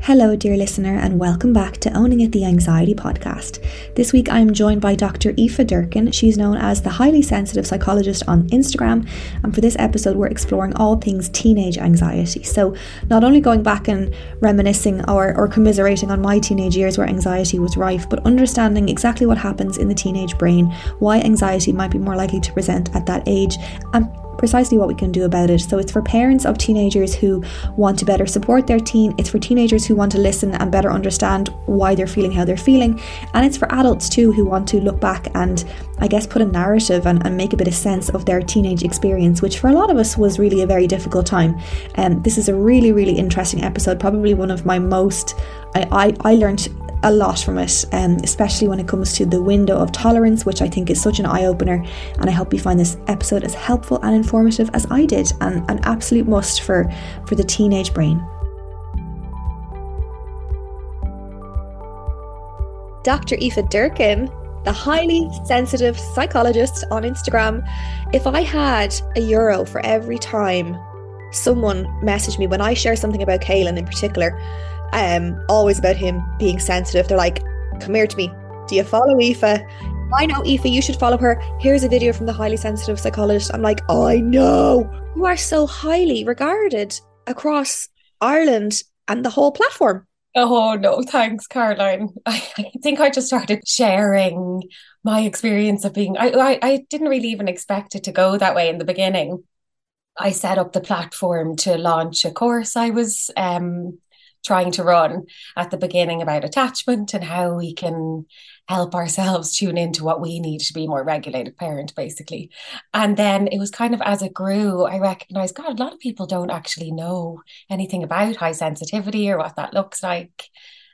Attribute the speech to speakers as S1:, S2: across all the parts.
S1: Hello, dear listener, and welcome back to Owning It the Anxiety podcast. This week I am joined by Dr. Aoife Durkin. She's known as the highly sensitive psychologist on Instagram, and for this episode, we're exploring all things teenage anxiety. So, not only going back and reminiscing or, or commiserating on my teenage years where anxiety was rife, but understanding exactly what happens in the teenage brain, why anxiety might be more likely to present at that age, and precisely what we can do about it. So it's for parents of teenagers who want to better support their teen, it's for teenagers who want to listen and better understand why they're feeling how they're feeling, and it's for adults too who want to look back and I guess put a narrative and, and make a bit of sense of their teenage experience, which for a lot of us was really a very difficult time. And um, this is a really, really interesting episode, probably one of my most I, I, I learned a lot from it, um, especially when it comes to the window of tolerance, which I think is such an eye opener. And I hope you find this episode as helpful and informative as I did, and an absolute must for, for the teenage brain. Dr. Aoife Durkin, the highly sensitive psychologist on Instagram. If I had a euro for every time someone messaged me when I share something about Caelan in particular, um, always about him being sensitive. They're like, come here to me. Do you follow Aoife? I know Aoife, you should follow her. Here's a video from the highly sensitive psychologist. I'm like, I know. You are so highly regarded across Ireland and the whole platform.
S2: Oh no, thanks, Caroline. I, I, think I just started sharing my experience of being I, I I didn't really even expect it to go that way in the beginning. I set up the platform to launch a course I was um trying to run at the beginning about attachment and how we can help ourselves tune into what we need to be more regulated parent basically and then it was kind of as it grew i recognized god a lot of people don't actually know anything about high sensitivity or what that looks like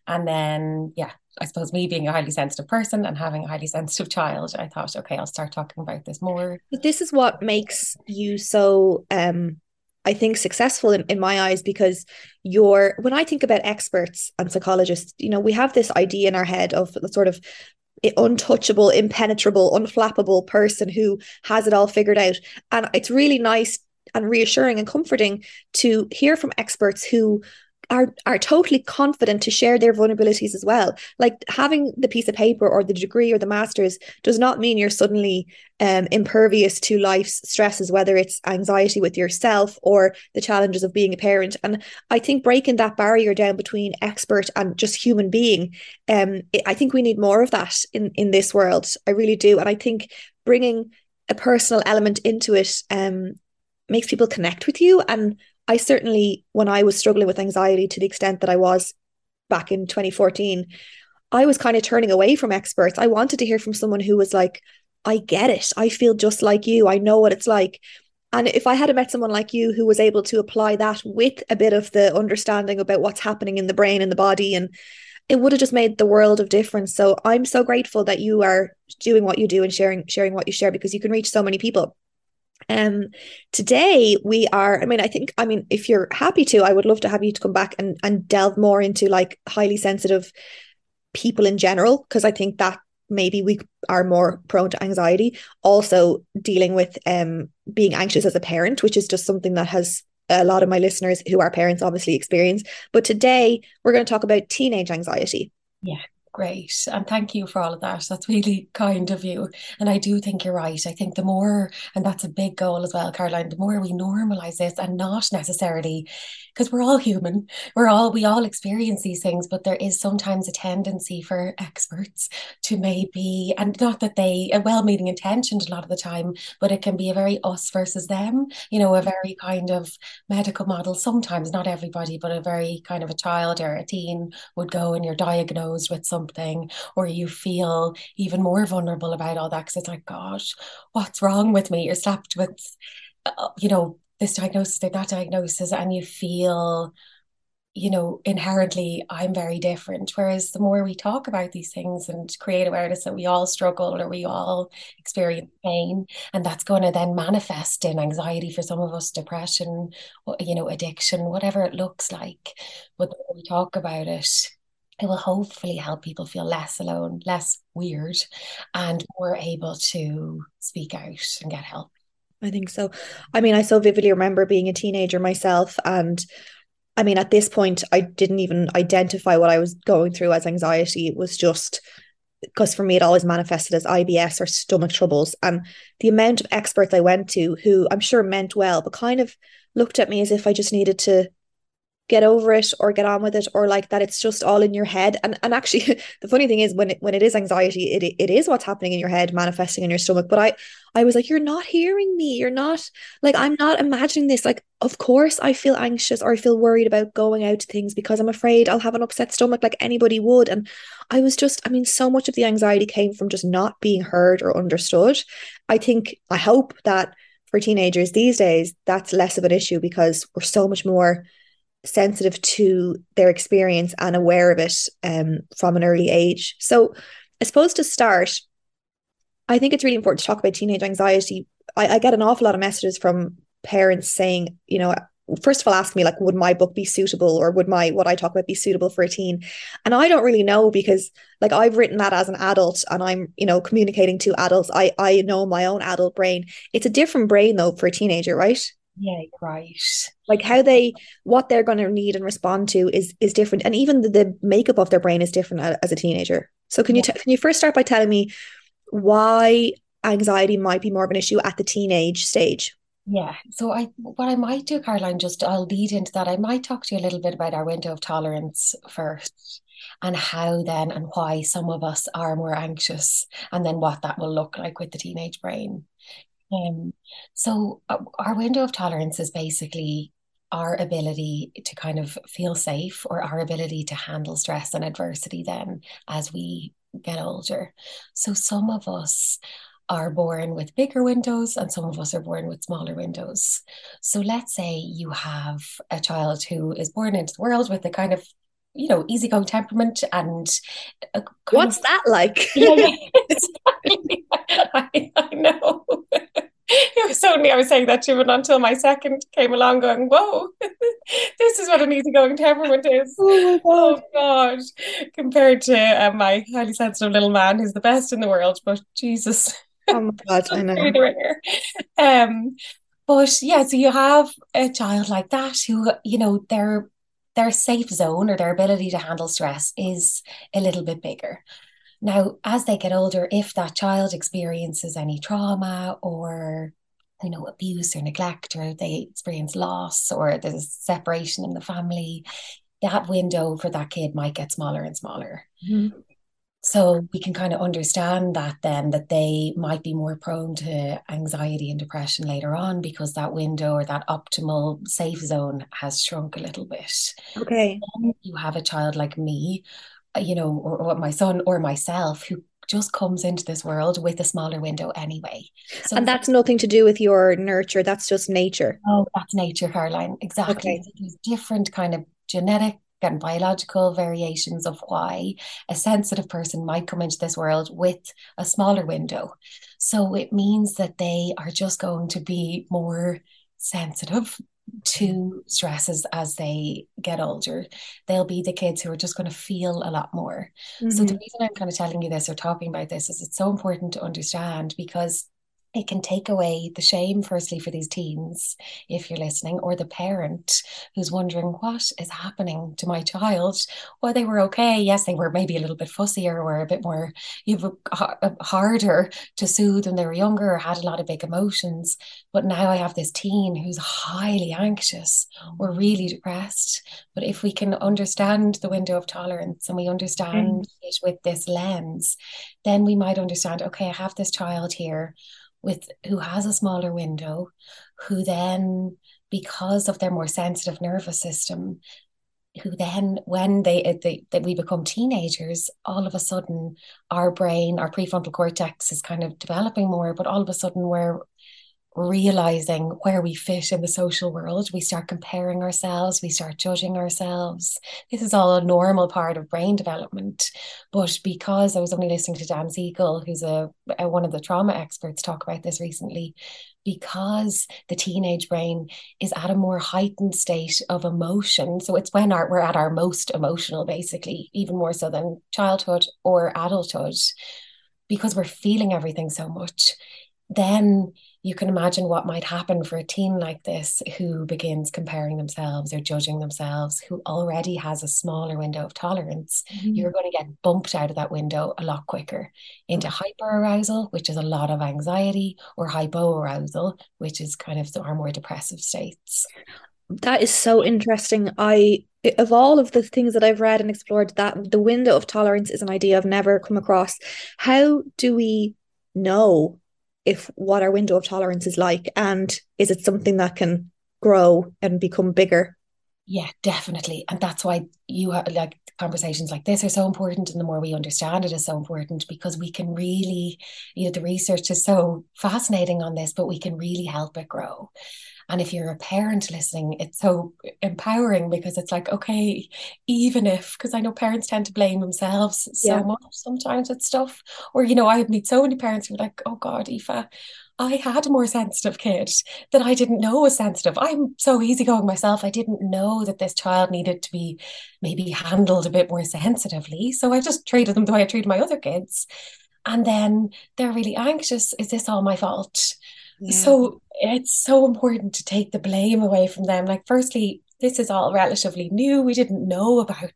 S2: and then yeah I suppose me being a highly sensitive person and having a highly sensitive child, I thought, okay, I'll start talking about this more.
S1: But this is what makes you so um I think successful in, in my eyes because you're when I think about experts and psychologists, you know, we have this idea in our head of the sort of untouchable, impenetrable, unflappable person who has it all figured out. And it's really nice and reassuring and comforting to hear from experts who are are totally confident to share their vulnerabilities as well. Like having the piece of paper or the degree or the masters does not mean you're suddenly um, impervious to life's stresses whether it's anxiety with yourself or the challenges of being a parent. And i think breaking that barrier down between expert and just human being um, i think we need more of that in in this world. I really do. And i think bringing a personal element into it um, makes people connect with you and I certainly, when I was struggling with anxiety to the extent that I was back in 2014, I was kind of turning away from experts. I wanted to hear from someone who was like, I get it. I feel just like you. I know what it's like. And if I had met someone like you who was able to apply that with a bit of the understanding about what's happening in the brain and the body and it would have just made the world of difference. So I'm so grateful that you are doing what you do and sharing sharing what you share because you can reach so many people. Um, today we are, I mean, I think, I mean, if you're happy to, I would love to have you to come back and, and delve more into like highly sensitive people in general, because I think that maybe we are more prone to anxiety. Also dealing with um being anxious as a parent, which is just something that has a lot of my listeners who are parents obviously experience. But today we're going to talk about teenage anxiety.
S2: Yeah. Great. And thank you for all of that. That's really kind of you. And I do think you're right. I think the more, and that's a big goal as well, Caroline, the more we normalize this and not necessarily, because we're all human, we're all, we all experience these things, but there is sometimes a tendency for experts to maybe, and not that they, a well meaning intentioned a lot of the time, but it can be a very us versus them, you know, a very kind of medical model. Sometimes, not everybody, but a very kind of a child or a teen would go and you're diagnosed with something or you feel even more vulnerable about all that because it's like gosh what's wrong with me? You're slapped with uh, you know this diagnosis or that diagnosis and you feel you know inherently i'm very different whereas the more we talk about these things and create awareness that we all struggle or we all experience pain and that's going to then manifest in anxiety for some of us depression you know addiction whatever it looks like but we talk about it it will hopefully help people feel less alone, less weird, and more able to speak out and get help.
S1: I think so. I mean, I so vividly remember being a teenager myself. And I mean, at this point, I didn't even identify what I was going through as anxiety. It was just because for me, it always manifested as IBS or stomach troubles. And the amount of experts I went to who I'm sure meant well, but kind of looked at me as if I just needed to get over it or get on with it or like that it's just all in your head. And and actually the funny thing is when it, when it is anxiety it it is what's happening in your head manifesting in your stomach. But i i was like you're not hearing me. You're not like i'm not imagining this. Like of course i feel anxious or i feel worried about going out to things because i'm afraid i'll have an upset stomach like anybody would. And i was just i mean so much of the anxiety came from just not being heard or understood. I think i hope that for teenagers these days that's less of an issue because we're so much more sensitive to their experience and aware of it um, from an early age. So, I suppose to start, I think it's really important to talk about teenage anxiety. I, I get an awful lot of messages from parents saying, you know, first of all ask me like would my book be suitable or would my what i talk about be suitable for a teen and i don't really know because like i've written that as an adult and i'm you know communicating to adults i i know my own adult brain it's a different brain though for a teenager right
S2: yeah, right.
S1: Like how they what they're going to need and respond to is is different, and even the, the makeup of their brain is different as a teenager. So can you t- can you first start by telling me why anxiety might be more of an issue at the teenage stage?
S2: Yeah. So I what I might do, Caroline, just I'll lead into that. I might talk to you a little bit about our window of tolerance first and how then and why some of us are more anxious and then what that will look like with the teenage brain. Um, so uh, our window of tolerance is basically our ability to kind of feel safe or our ability to handle stress and adversity then as we get older. So some of us are born with bigger windows and some of us are born with smaller windows. So let's say you have a child who is born into the world with a kind of you know, easygoing temperament and
S1: what's of, that like?
S2: yeah, yeah, I, I know. it was only I was saying that to him until my second came along going, whoa, this is what an easygoing temperament is. Oh, oh God. Compared to uh, my highly sensitive little man who's the best in the world, but Jesus.
S1: Oh my God, I know.
S2: um, but yeah, so you have a child like that who, you know, their their safe zone or their ability to handle stress is a little bit bigger. Now, as they get older, if that child experiences any trauma or you know abuse or neglect or they experience loss or there's a separation in the family that window for that kid might get smaller and smaller mm-hmm. So we can kind of understand that then that they might be more prone to anxiety and depression later on because that window or that optimal safe zone has shrunk a little bit
S1: okay
S2: then you have a child like me uh, you know, or, or my son or myself who just comes into this world with a smaller window anyway.
S1: So and that's nothing to do with your nurture. That's just nature.
S2: Oh, that's nature, Caroline. Exactly. Okay. There's different kind of genetic again biological variations of why a sensitive person might come into this world with a smaller window. So it means that they are just going to be more sensitive to stresses as they get older. They'll be the kids who are just going to feel a lot more. Mm-hmm. So the reason I'm kind of telling you this or talking about this is it's so important to understand because it can take away the shame, firstly, for these teens, if you're listening, or the parent who's wondering, what is happening to my child? Well, they were okay. Yes, they were maybe a little bit fussier or a bit more you've harder to soothe when they were younger or had a lot of big emotions. But now I have this teen who's highly anxious or really depressed. But if we can understand the window of tolerance and we understand mm. it with this lens, then we might understand, okay, I have this child here with who has a smaller window, who then, because of their more sensitive nervous system, who then when they, uh, they that we become teenagers all of a sudden our brain our prefrontal cortex is kind of developing more but all of a sudden we're realizing where we fit in the social world. We start comparing ourselves, we start judging ourselves. This is all a normal part of brain development. But because I was only listening to Dan Siegel, who's a, a one of the trauma experts, talk about this recently, because the teenage brain is at a more heightened state of emotion. So it's when our, we're at our most emotional, basically, even more so than childhood or adulthood, because we're feeling everything so much. Then you can imagine what might happen for a teen like this who begins comparing themselves or judging themselves, who already has a smaller window of tolerance. Mm-hmm. You're going to get bumped out of that window a lot quicker into hyperarousal, which is a lot of anxiety, or hypoarousal, which is kind of our more depressive states.
S1: That is so interesting. I of all of the things that I've read and explored, that the window of tolerance is an idea I've never come across. How do we know if what our window of tolerance is like and is it something that can grow and become bigger?
S2: Yeah definitely. And that's why you have like conversations like this are so important and the more we understand it is so important because we can really you know the research is so fascinating on this but we can really help it grow and if you're a parent listening, it's so empowering because it's like, okay, even if, because I know parents tend to blame themselves so yeah. much sometimes with stuff. Or, you know, I meet so many parents who are like, oh God, Aoife, I had a more sensitive kid that I didn't know was sensitive. I'm so easygoing myself. I didn't know that this child needed to be maybe handled a bit more sensitively. So I just treated them the way I treated my other kids. And then they're really anxious. Is this all my fault? So it's so important to take the blame away from them. Like, firstly, this is all relatively new. We didn't know about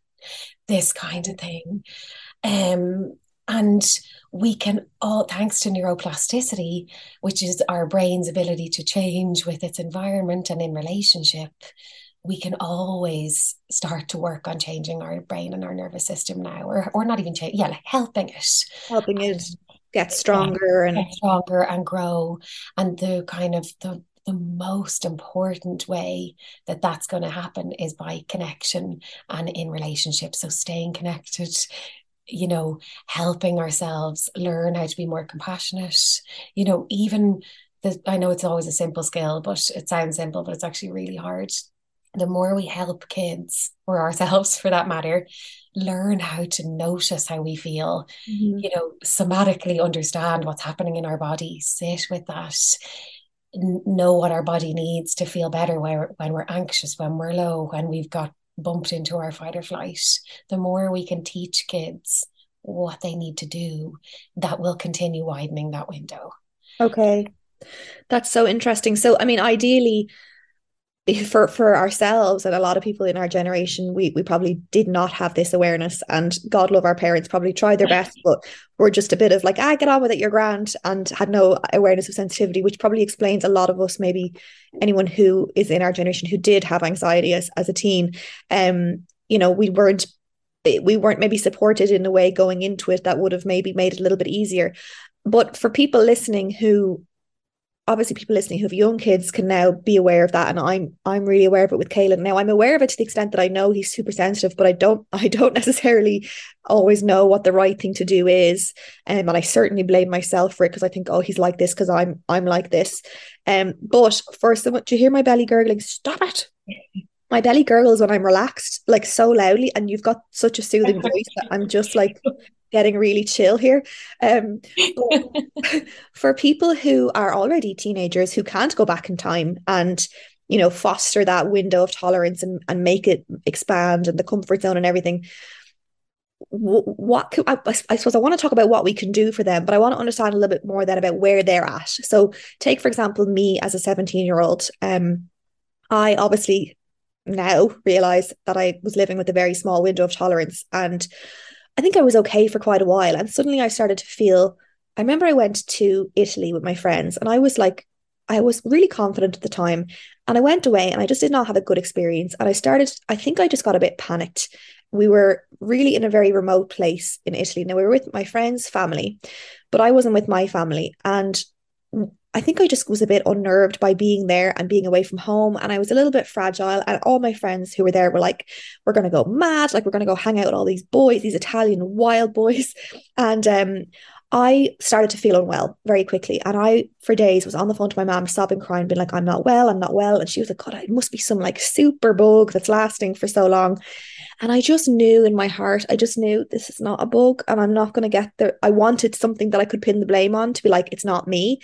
S2: this kind of thing. Um, and we can all thanks to neuroplasticity which is our brain's ability to change with its environment and in relationship we can always start to work on changing our brain and our nervous system now or, or not even change yeah like helping it
S1: helping it get stronger and
S2: get stronger and grow and the kind of the the most important way that that's going to happen is by connection and in relationships so staying connected you know helping ourselves learn how to be more compassionate. You know even the, I know it's always a simple skill but it sounds simple but it's actually really hard. The more we help kids or ourselves for that matter learn how to notice how we feel mm-hmm. you know somatically understand what's happening in our body sit with that know what our body needs to feel better when we're, when we're anxious when we're low when we've got bumped into our fight or flight. The more we can teach kids what they need to do that will continue widening that window.
S1: Okay. That's so interesting. So i mean ideally for for ourselves and a lot of people in our generation we we probably did not have this awareness and god love our parents probably tried their best but we're just a bit of like ah get on with it you're grand and had no awareness of sensitivity which probably explains a lot of us maybe anyone who is in our generation who did have anxiety as, as a teen. Um you know we weren't we weren't maybe supported in a way going into it that would have maybe made it a little bit easier. But for people listening who obviously people listening who have young kids can now be aware of that and I'm I'm really aware of it with Caelan now I'm aware of it to the extent that I know he's super sensitive but I don't I don't necessarily always know what the right thing to do is um, and I certainly blame myself for it because I think oh he's like this because I'm I'm like this. Um but for someone to hear my belly gurgling? Stop it! My belly gurgles when I'm relaxed, like so loudly, and you've got such a soothing voice that I'm just like getting really chill here. Um, for people who are already teenagers who can't go back in time and you know foster that window of tolerance and, and make it expand and the comfort zone and everything what can, I, I, suppose I want to talk about what we can do for them, but I want to understand a little bit more then about where they're at. So, take for example me as a 17 year old. Um, I obviously now realize that I was living with a very small window of tolerance. And I think I was okay for quite a while. And suddenly I started to feel, I remember I went to Italy with my friends and I was like, I was really confident at the time. And I went away and I just did not have a good experience. And I started, I think I just got a bit panicked. We were really in a very remote place in Italy. Now we were with my friend's family, but I wasn't with my family. And I think I just was a bit unnerved by being there and being away from home. And I was a little bit fragile. And all my friends who were there were like, we're going to go mad. Like, we're going to go hang out with all these boys, these Italian wild boys. And um, I started to feel unwell very quickly. And I, for days, was on the phone to my mom, sobbing, crying, being like, I'm not well, I'm not well. And she was like, God, it must be some like super bug that's lasting for so long. And I just knew in my heart, I just knew this is not a bug and I'm not going to get there. I wanted something that I could pin the blame on to be like, it's not me.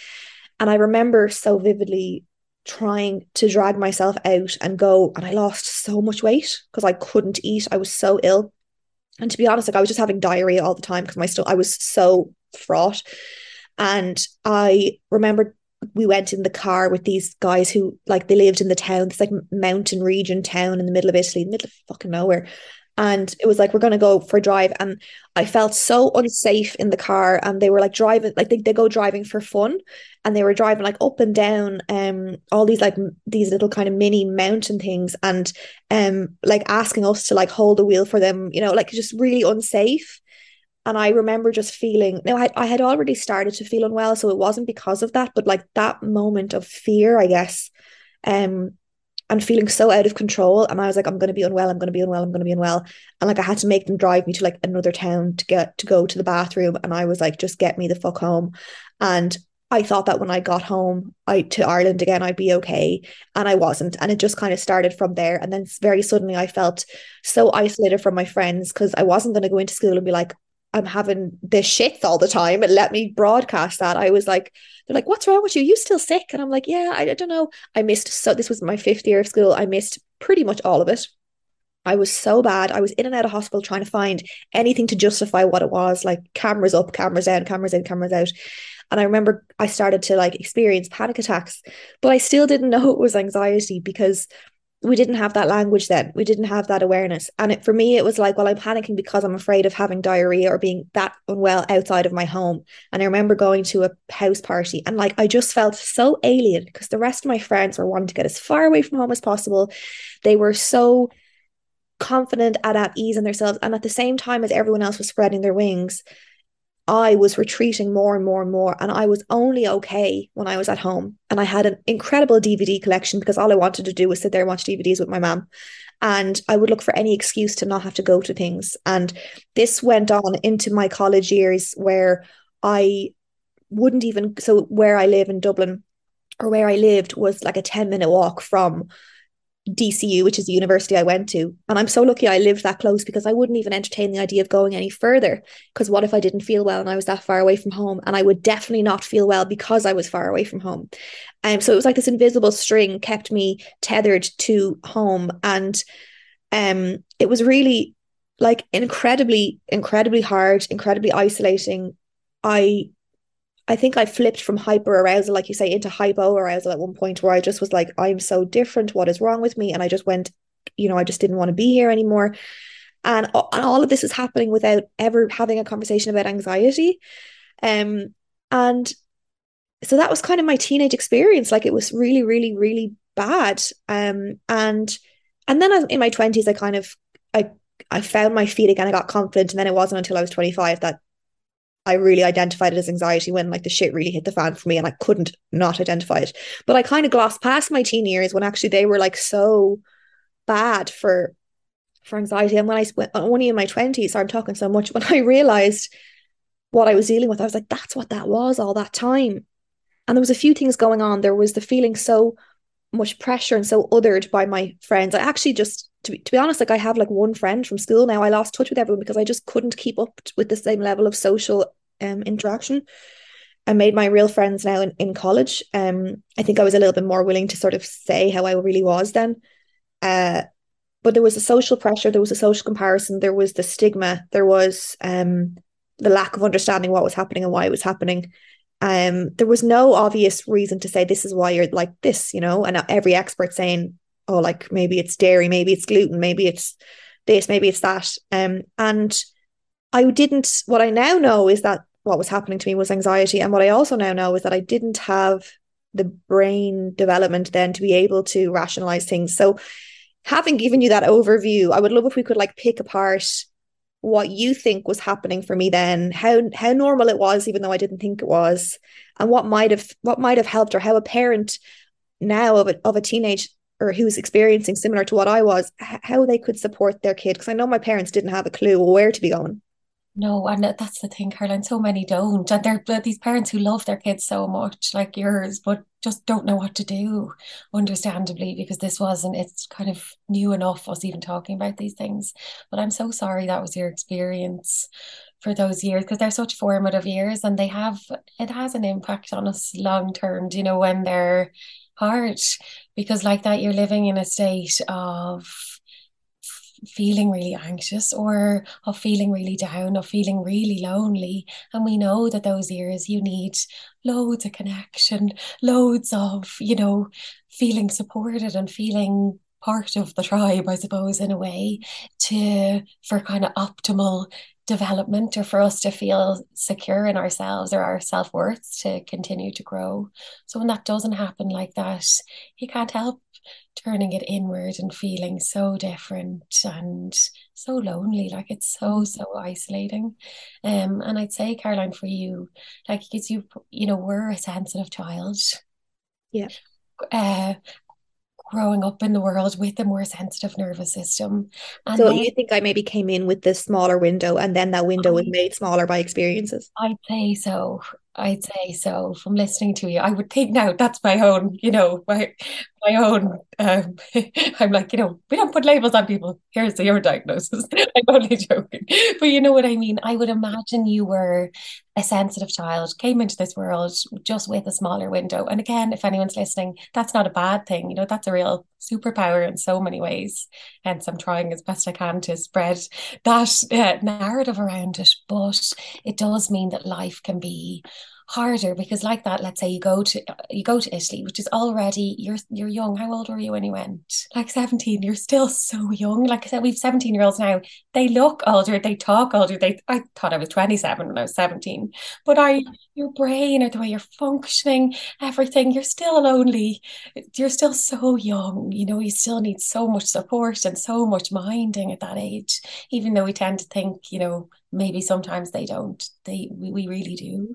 S1: And I remember so vividly trying to drag myself out and go. And I lost so much weight because I couldn't eat. I was so ill. And to be honest, like I was just having diarrhea all the time because my still I was so fraught. And I remember we went in the car with these guys who like they lived in the town, this like mountain region town in the middle of Italy, middle of fucking nowhere. And it was like we're going to go for a drive. And i felt so unsafe in the car. And they were like driving like they, they go driving for fun. And they were driving like up and down um all these like these little kind of mini mountain things and um like asking us to like hold the wheel for them you know like just really unsafe and I remember just feeling now I, I had already started to feel unwell so it wasn't because of that but like that moment of fear I guess um and feeling so out of control. And I was like, I'm going to be unwell. I'm going to be unwell. I'm going to be unwell. And like, I had to make them drive me to like another town to get to go to the bathroom. And I was like, just get me the fuck home. And I thought that when I got home, I to Ireland again, I'd be okay, and I wasn't. And it just kind of started from there. And then very suddenly, I felt so isolated from my friends because I wasn't going to go into school and be like, I'm having the shits all the time and let me broadcast that. I was like, they're like, what's wrong with you? You still sick? And I'm like, yeah, I, I don't know. I missed so this was my fifth year of school. I missed pretty much all of it. I was so bad. I was in and out of hospital trying to find anything to justify what it was, like cameras up, cameras down, cameras in, cameras out. And I remember I started to like experience panic attacks, but I still didn't know it was anxiety because we didn't have that language then. We didn't have that awareness. And it, for me, it was like, well, I'm panicking because I'm afraid of having diarrhea or being that unwell outside of my home. And I remember going to a house party and like I just felt so alien because the rest of my friends were wanting to get as far away from home as possible. They were so confident and at ease in themselves. And at the same time as everyone else was spreading their wings, I was retreating more and more and more. And I was only okay when I was at home. And I had an incredible DVD collection because all I wanted to do was sit there and watch DVDs with my mom. And I would look for any excuse to not have to go to things. And this went on into my college years where I wouldn't even, so where I live in Dublin or where I lived was like a 10 minute walk from DCU, which is the university I went to. And I'm so lucky I lived that close because I wouldn't even entertain the idea of going any further. Because what if I didn't feel well and I was that far away from home? And I would definitely not feel well because I was far away from home. Um, so it was like this invisible string kept me tethered to home. And um, it was really like incredibly, incredibly hard, incredibly isolating. I I think I flipped from hyper arousal, like you say, into hypo arousal at one point where I just was like, I'm so different. What is wrong with me? And I just went, you know, I just didn't want to be here anymore. And, and all of this is happening without ever having a conversation about anxiety. Um, and so that was kind of my teenage experience. Like it was really, really, really bad. Um, and and then in my twenties, I kind of I I found my feet again. I got confident, and then it wasn't until I was twenty five that I really identified it as anxiety when like the shit really hit the fan for me and I couldn't not identify it. But I kind of glossed past my teen years when actually they were like so bad for for anxiety. And when I went uh, only in my 20s, I'm talking so much, when I realized what I was dealing with, I was like, that's what that was all that time. And there was a few things going on. There was the feeling so much pressure and so othered by my friends. I actually just to be, to be honest, like I have like one friend from school now. I lost touch with everyone because I just couldn't keep up with the same level of social um interaction. I made my real friends now in, in college. Um, I think I was a little bit more willing to sort of say how I really was then. Uh, but there was a social pressure, there was a social comparison, there was the stigma, there was um the lack of understanding what was happening and why it was happening. Um, there was no obvious reason to say this is why you're like this, you know, and every expert saying, oh, like maybe it's dairy, maybe it's gluten, maybe it's this, maybe it's that. Um, and I didn't, what I now know is that what was happening to me was anxiety. And what I also now know is that I didn't have the brain development then to be able to rationalize things. So having given you that overview, I would love if we could like pick apart what you think was happening for me then how how normal it was even though I didn't think it was and what might have what might have helped or how a parent now of a, of a teenage or who's experiencing similar to what I was how they could support their kid because I know my parents didn't have a clue where to be going
S2: no, and that's the thing, Caroline. So many don't, and they're these parents who love their kids so much, like yours, but just don't know what to do, understandably, because this wasn't. It's kind of new enough us even talking about these things. But I'm so sorry that was your experience for those years because they're such formative years, and they have it has an impact on us long term. You know when they're hard, because like that, you're living in a state of feeling really anxious or of feeling really down or feeling really lonely. And we know that those years you need loads of connection, loads of, you know, feeling supported and feeling part of the tribe, I suppose, in a way, to for kind of optimal development or for us to feel secure in ourselves or our self-worth to continue to grow. So when that doesn't happen like that, you can't help turning it inward and feeling so different and so lonely like it's so mm-hmm. so isolating um and i'd say caroline for you like because you you know were a sensitive child
S1: yeah
S2: uh growing up in the world with a more sensitive nervous system.
S1: And so then, you think I maybe came in with this smaller window and then that window I, was made smaller by experiences?
S2: I'd say so. I'd say so from listening to you. I would think now that's my own, you know, my my own. Um, I'm like, you know, we don't put labels on people. Here's your diagnosis. I'm only joking, but you know what I mean. I would imagine you were a sensitive child, came into this world just with a smaller window. And again, if anyone's listening, that's not a bad thing. You know, that's a real superpower in so many ways. Hence, I'm trying as best I can to spread that uh, narrative around it. But it does mean that life can be harder because like that let's say you go to you go to Italy which is already you're you're young. How old were you when you went? Like 17 you're still so young. Like I said we've 17 year olds now. They look older they talk older they I thought I was 27 when I was 17 but I your brain or the way you're functioning everything you're still only you're still so young you know you still need so much support and so much minding at that age even though we tend to think you know maybe sometimes they don't they we, we really do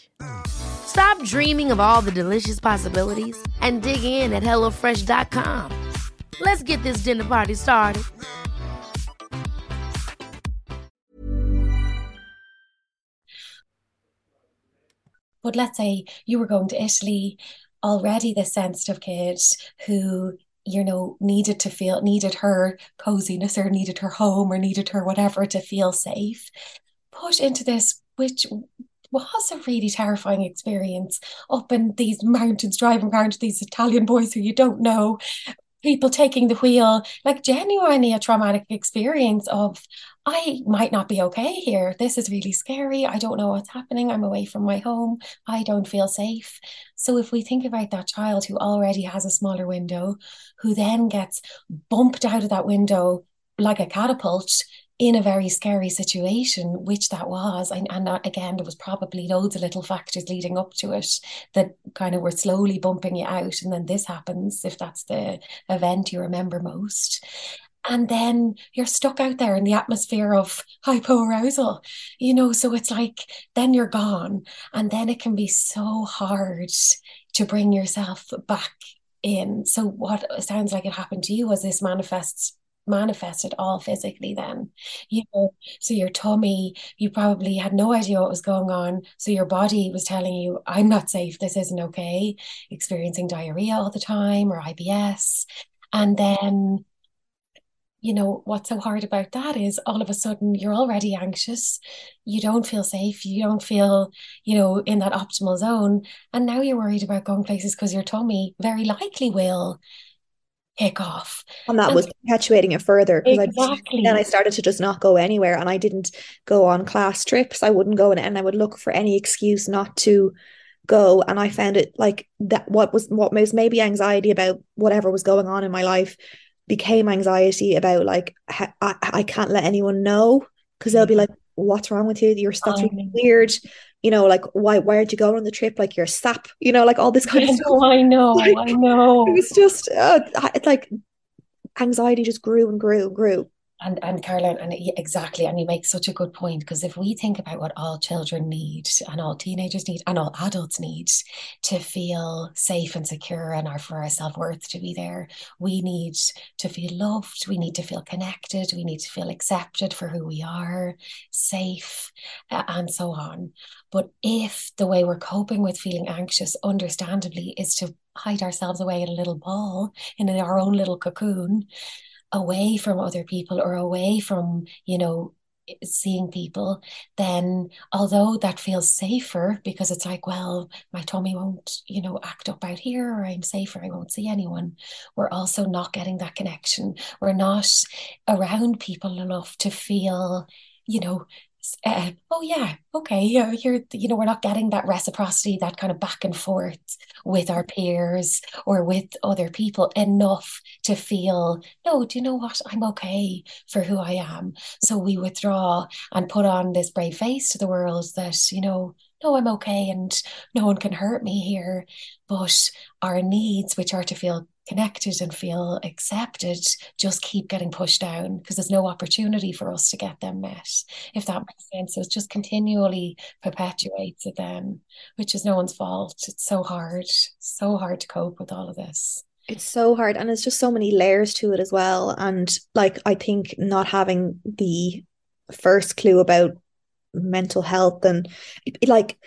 S3: Stop dreaming of all the delicious possibilities and dig in at HelloFresh.com. Let's get this dinner party started.
S2: But let's say you were going to Italy, already this sensitive kid who you know needed to feel needed her coziness or needed her home or needed her whatever to feel safe put into this which was a really terrifying experience up in these mountains driving around these Italian boys who you don't know people taking the wheel, like genuinely a traumatic experience of, I might not be okay here. This is really scary. I don't know what's happening. I'm away from my home. I don't feel safe. So, if we think about that child who already has a smaller window, who then gets bumped out of that window like a catapult in a very scary situation, which that was. And, and again, there was probably loads of little factors leading up to it that kind of were slowly bumping you out. And then this happens, if that's the event you remember most. And then you're stuck out there in the atmosphere of hypoarousal, you know. So it's like then you're gone. And then it can be so hard to bring yourself back in. So, what sounds like it happened to you was this manifests manifested all physically then. You mm-hmm. know so your tummy you probably had no idea what was going on. So your body was telling you i'm not safe. This isn't okay. Experiencing diarrhea all the time or ibs and then you know what's so hard about that is all of a sudden you're already anxious. You don't feel safe. You don't feel you know in that optimal zone. And now you're worried about going places because your tummy very likely will kick off.
S1: And that and was perpetuating it further exactly. I, then I started to just not go anywhere and I didn't go on class trips. I wouldn't go and, and I would look for any excuse not to go. And I found it like that what was what was maybe anxiety about whatever was going on in my life became anxiety about like I, I can't let anyone know because they'll be mm. like, what's wrong with you? You're that's really um, weird you know, like why why aren't you going on the trip? Like you're sap, you know, like all this kind of stuff.
S2: I know, like, I know.
S1: It was just uh, it's like anxiety just grew and grew and grew.
S2: And and Caroline, and exactly, and you make such a good point because if we think about what all children need and all teenagers need and all adults need to feel safe and secure and our for our self worth to be there, we need to feel loved, we need to feel connected, we need to feel accepted for who we are, safe, and so on. But if the way we're coping with feeling anxious, understandably, is to hide ourselves away in a little ball in our own little cocoon away from other people or away from you know seeing people then although that feels safer because it's like well my tummy won't you know act up out here or i'm safer i won't see anyone we're also not getting that connection. We're not around people enough to feel you know uh, oh yeah, okay, yeah, you're, you know, we're not getting that reciprocity, that kind of back and forth with our peers or with other people enough to feel, no, do you know what? I'm okay for who I am. So we withdraw and put on this brave face to the world that, you know, no, I'm okay and no one can hurt me here. But our needs, which are to feel connected and feel accepted just keep getting pushed down because there's no opportunity for us to get them met if that makes sense. So it just continually perpetuates it then which is no one's fault. It's so hard so hard to cope with all of this.
S1: It's so hard and it's just so many layers to it as well and like i think not having the first clue about mental health and like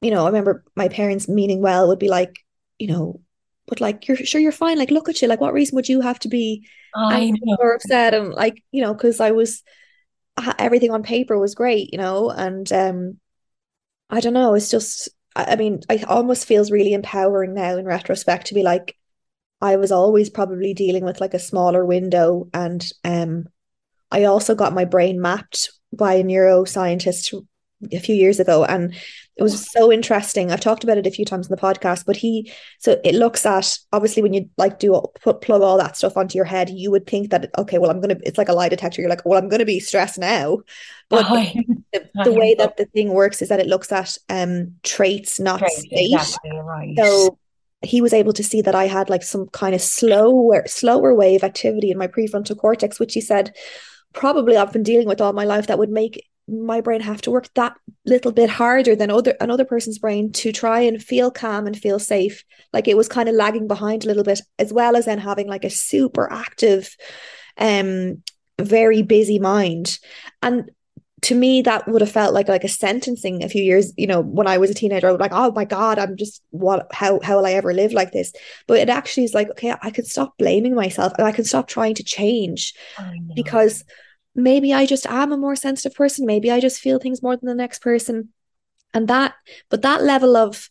S1: you know i remember my parents meaning well would be like you know but like you're sure you're fine like look at you like what reason would you have to be
S2: I know.
S1: or upset and like you know because I was everything on paper was great you know and um I don't know it's just I mean I almost feels really empowering now in retrospect to be like I was always probably dealing with like a smaller window and um I also got my brain mapped by a neuroscientist a few years ago and it was so interesting. I've talked about it a few times in the podcast but he so it looks at obviously when you like do put plug all that stuff onto your head you would think that okay well i'm gonna it's like a lie detector. You're like well i'm gonna be stressed now. But oh, the, the, way that the thing works is that it looks at um traits not Traits, state. exactly, right. so he was able to see that I had like some kind of slower, slower wave activity in my prefrontal cortex, which he said probably I've been dealing with all my life that would make my brain have to work that little bit harder than other another person's brain to try and feel calm and feel safe. Like it was kind of lagging behind a little bit as well as then having like a super active um very busy mind. And to me that would have felt like like a sentencing a few years you know when i was a teenager i was like oh my god i'm just what how how will i ever live like this? But it actually is like okay i can stop blaming myself and i can stop trying to change because maybe i just am a more sensitive person maybe i just feel things more than the next person and that but that level of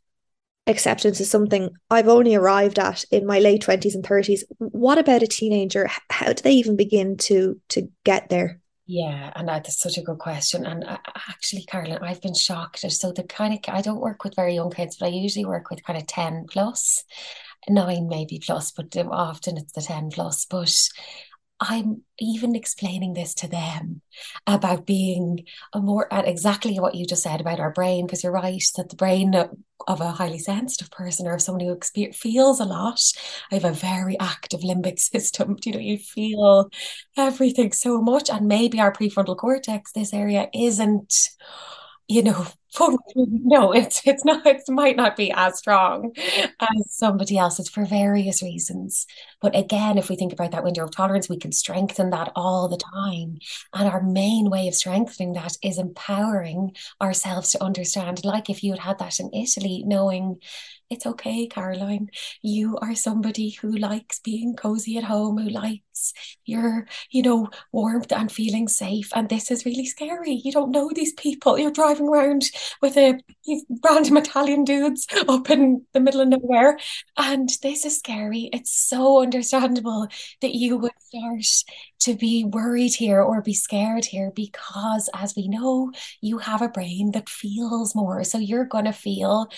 S1: acceptance is something i've only arrived at in my late 20s and 30s what about a teenager how do they even begin to to get there
S2: yeah, and that's such a good question. And uh, actually, Caroline, I've been shocked. So the kind of I don't work with very young kids, but I usually work with kind of ten plus, nine maybe plus, but often it's the ten plus. But I'm even explaining this to them about being more at exactly what you just said about our brain, because you're right that the brain of a highly sensitive person or someone who feels a lot. I have a very active limbic system. You know, you feel everything so much, and maybe our prefrontal cortex, this area, isn't you know, no, it's it's not. It might not be as strong as somebody else's for various reasons. But again, if we think about that window of tolerance, we can strengthen that all the time. And our main way of strengthening that is empowering ourselves to understand. Like if you had had that in Italy, knowing it's okay, Caroline. You are somebody who likes being cozy at home, who likes your, you know, warmth and feeling safe. And this is really scary. You don't know these people. You're driving around with a random Italian dudes up in the middle of nowhere. And this is scary. It's so understandable that you would start to be worried here or be scared here because, as we know, you have a brain that feels more. So you're going to feel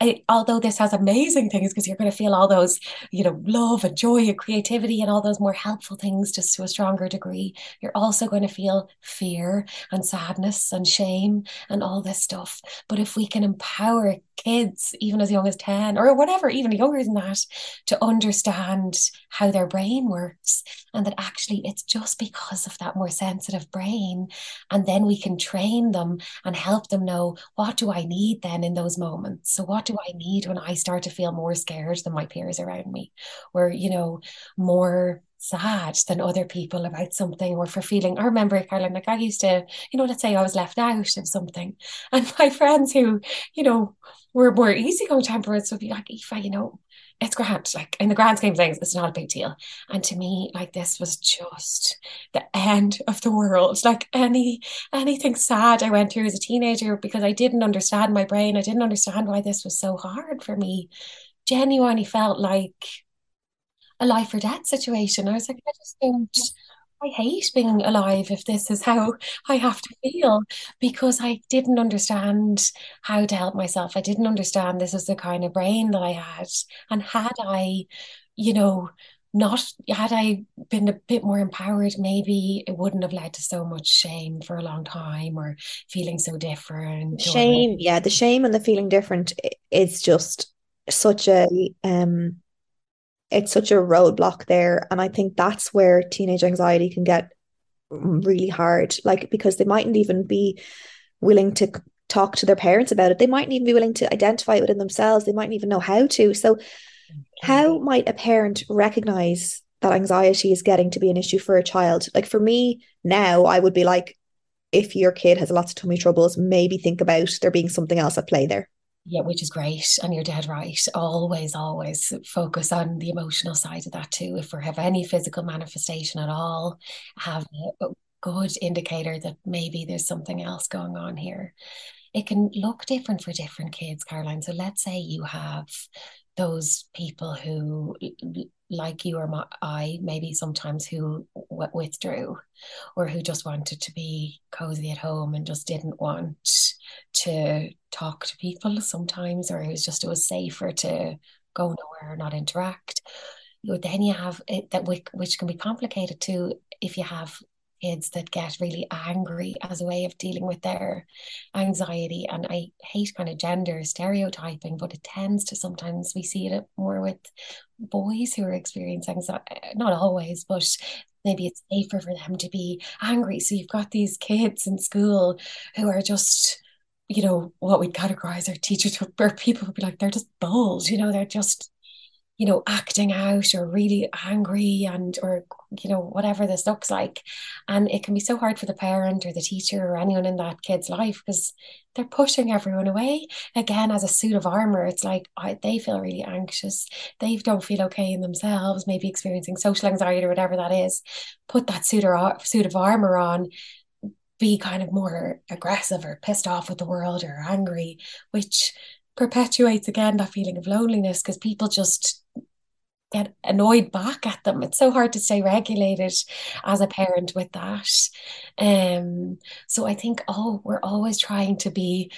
S2: I, although this has amazing things because you're going to feel all those, you know, love and joy and creativity and all those more helpful things just to a stronger degree, you're also going to feel fear and sadness and shame and all this stuff. But if we can empower kids, even as young as 10 or whatever, even younger than that, to understand how their brain works and that actually it's just because of that more sensitive brain. And then we can train them and help them know what do I need then in those moments? So, what do I need when I start to feel more scared than my peers around me, or, you know, more sad than other people about something or for feeling. I remember, Caroline, like I used to, you know, let's say I was left out of something, and my friends who, you know, were more easygoing temperaments would be like, Aoife, you know, it's grand. Like in the grand scheme of things, it's not a big deal. And to me, like this was just the end of the world. Like any anything sad I went through as a teenager because I didn't understand my brain. I didn't understand why this was so hard for me. Genuinely felt like a life or death situation. I was like, I just don't I hate being alive if this is how I have to feel because I didn't understand how to help myself. I didn't understand this is the kind of brain that I had. And had I, you know, not had I been a bit more empowered, maybe it wouldn't have led to so much shame for a long time or feeling so different.
S1: Shame, or... yeah, the shame and the feeling different is just such a um it's such a roadblock there. And I think that's where teenage anxiety can get really hard. Like, because they mightn't even be willing to talk to their parents about it. They mightn't even be willing to identify it within themselves. They mightn't even know how to. So, how mm-hmm. might a parent recognize that anxiety is getting to be an issue for a child? Like, for me now, I would be like, if your kid has lots of tummy troubles, maybe think about there being something else at play there.
S2: Yeah, which is great. And you're dead right. Always, always focus on the emotional side of that too. If we have any physical manifestation at all, have a good indicator that maybe there's something else going on here. It can look different for different kids, Caroline. So let's say you have those people who like you or my, I maybe sometimes who w- withdrew or who just wanted to be cozy at home and just didn't want to talk to people sometimes or it was just it was safer to go nowhere not interact. Then you have it, that which, which can be complicated too if you have kids that get really angry as a way of dealing with their anxiety. And I hate kind of gender stereotyping, but it tends to sometimes we see it more with boys who are experiencing anxiety, eh, not always, but maybe it's safer for them to be angry. So you've got these kids in school who are just, you know, what we'd categorize our teachers or people would be like, they're just bold, you know, they're just you know, acting out or really angry and, or, you know, whatever this looks like. And it can be so hard for the parent or the teacher or anyone in that kid's life because they're pushing everyone away. Again, as a suit of armor, it's like I, they feel really anxious. They don't feel okay in themselves, maybe experiencing social anxiety or whatever that is. Put that suit or suit of armor on be kind of more aggressive or pissed off with the world or angry, which perpetuates again that feeling of loneliness because people just get annoyed back at them. It's so hard to stay regulated as a parent with that. Um, so I think, oh, we're always trying to be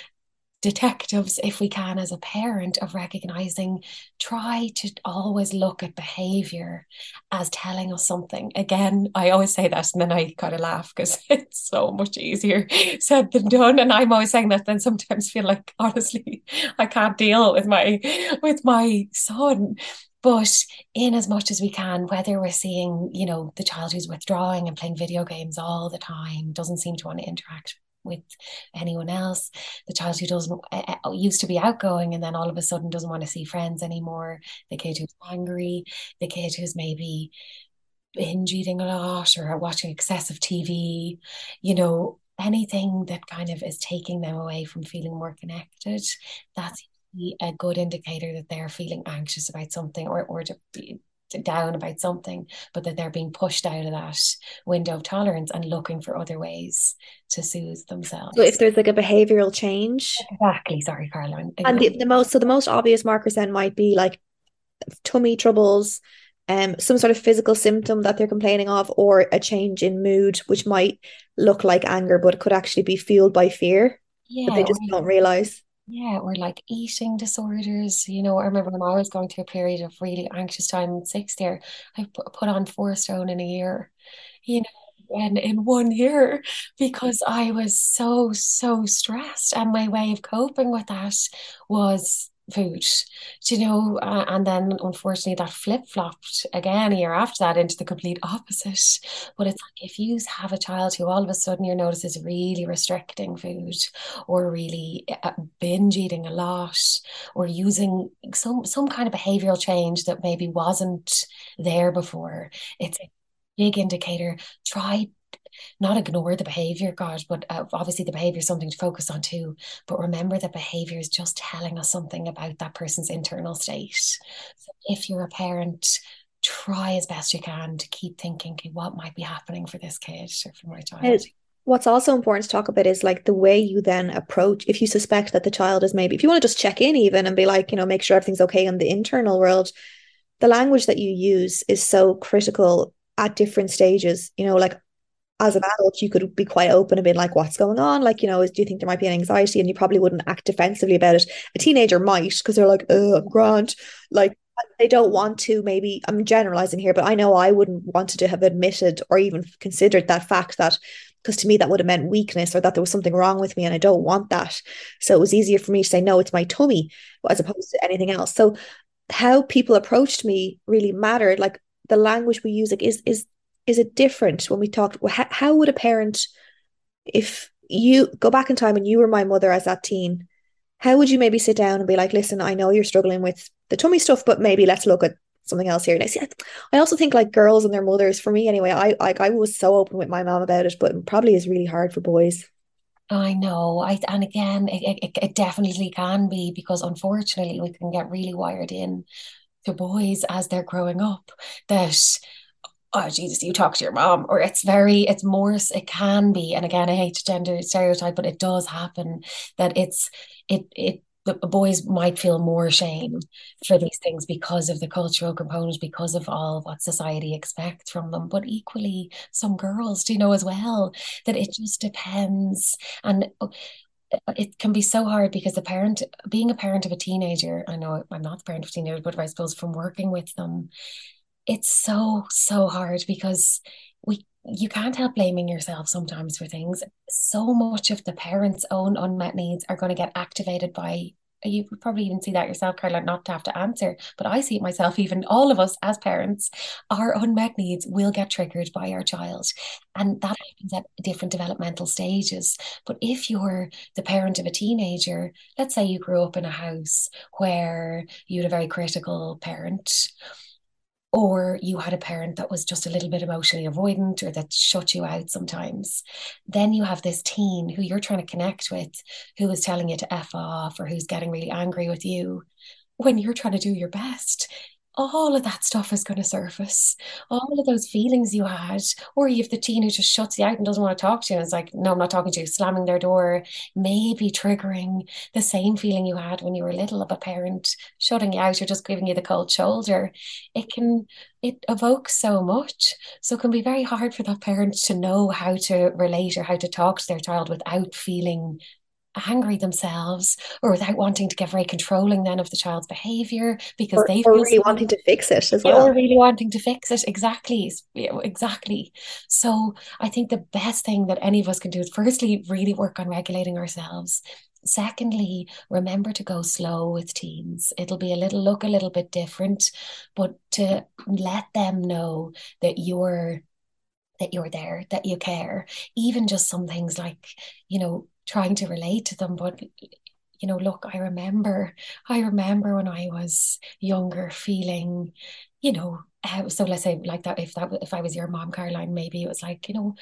S2: detectives if we can as a parent of recognizing try to always look at behavior as telling us something. Again i always say that and then i kind of laugh because it's so much easier said than done. And i'm always saying that then sometimes feel like honestly i can't deal with my with my son. But in as much as we can whether we're seeing you know the child who's withdrawing and playing video games all the time doesn't seem to want to interact with anyone else. The child who doesn't uh, used to be outgoing and then all of a sudden doesn't want to see friends anymore. The kid who's angry the kid who's maybe binge eating a lot or watching excessive tv you know anything that kind of is taking them away from feeling more connected that's a good indicator that they're feeling anxious about something or, or down about something, but that they're being pushed out of that window of tolerance and looking for other ways to soothe themselves.
S1: So if there's like a behavioral change.
S2: Exactly. Sorry, Caroline.
S1: And the, the most so the most obvious markers then might be like tummy troubles, um, some sort of physical symptom that they're complaining of, or a change in mood, which might look like anger, but could actually be fueled by fear. Yeah, but they just don't realize.
S2: Yeah, or like eating disorders. You know, I remember when I was going through a period of really anxious time in sixth year, I put on four stone in a year, you know, and in one year because I was so, so stressed. And my way of coping with that was food, you know, uh, and then unfortunately that flip flopped again a year after that into the complete opposite. But it's like if you have a child who all of a sudden you notice is really restricting food or really uh, binge eating a lot or using some some kind of behavioral change that maybe wasn't there before, it's a big indicator. Try not ignore the behavior, God, but uh, obviously the behavior is something to focus on too. But remember that behavior is just telling us something about that person's internal state. So if you're a parent, try as best you can to keep thinking, okay, what might be happening for this kid or for my child.
S1: What's also important to talk about is like the way you then approach if you suspect that the child is maybe if you want to just check in even and be like, you know, make sure everything's okay in the internal world, the language that you use is so critical at different stages. You know, like as an adult, you could be quite open and be like, what's going on? Like, you know, do you think there might be an anxiety? And you probably wouldn't act defensively about it. A teenager might, because they're like, oh, I'm grand. Like, they don't want to, maybe, I'm generalizing here, but I know I wouldn't want to have admitted or even considered that fact that, because to me, that would have meant weakness or that there was something wrong with me and I don't want that. So it was easier for me to say, no, it's my tummy as opposed to anything else. So how people approached me really mattered. Like, the language we use like, is is is it different when we talked how, would a parent if you go back in time and you were my mother as that teen how would you maybe sit down and be like listen i know you're struggling with the tummy stuff but maybe let's look at something else here and i see i also think like girls and their mothers for me anyway i like i was so open with my mom about it but probably is really hard for boys
S2: I know. I and again, it, it, it definitely can be because unfortunately we can get really wired in to boys as they're growing up that oh Jesus, you talk to your mom, or it's very, it's more, it can be, and again, I hate to gender stereotype, but it does happen that it's, it, it, the boys might feel more shame for these things because of the cultural component, because of all what society expects from them. But equally, some girls do know as well that it just depends. And oh, uh, it can be so hard because the parent, being a parent of a teenager, I know I'm not the parent of teenagers, but I suppose from working with them, it's so so hard because we you can't help blaming yourself sometimes for things so much of the parents own unmet needs are going to get activated by you probably even see that yourself, Caroline, not to have to answer, but I see it myself, even all of us as parents, our unmet needs will get triggered by our child. And that happens at different developmental stages. But if you're the parent of a teenager, let's say you grew up in a house where you had a very critical parent or you had a parent that was just a little bit emotionally avoidant or that shut you out sometimes, then you have this teen who you're trying to connect with who is telling you to F off or who's getting really angry with you when you're trying to do your best all of that stuff is going to surface. All of those feelings you had, or have the teen who just shuts you out and doesn't want to talk to you. And it's like, no, I'm not talking to you, slamming their door, maybe triggering the same feeling you had when you were little of a parent shutting you out or just giving you the cold shoulder. It can, it evokes so much. So it can be very hard for that parent to know how to relate or how to talk to their child without feeling angry themselves or without wanting to get very controlling then of the child's behavior because
S1: or,
S2: they
S1: or really so wanting to fix it as
S2: well or really wanting to fix it. Exactly. Exactly. So i think the best thing that any of us can do is firstly really work on regulating ourselves. Secondly remember to go slow with teens. It'll be a little look a little bit different but to let them know that you're that you're there, that you care. Even just some things like, you know, trying to relate to them. But you know, look, I remember, I remember when I was younger feeling, you know, uh, so let's say like that if that if I was your mom, Caroline, maybe it was like, you know,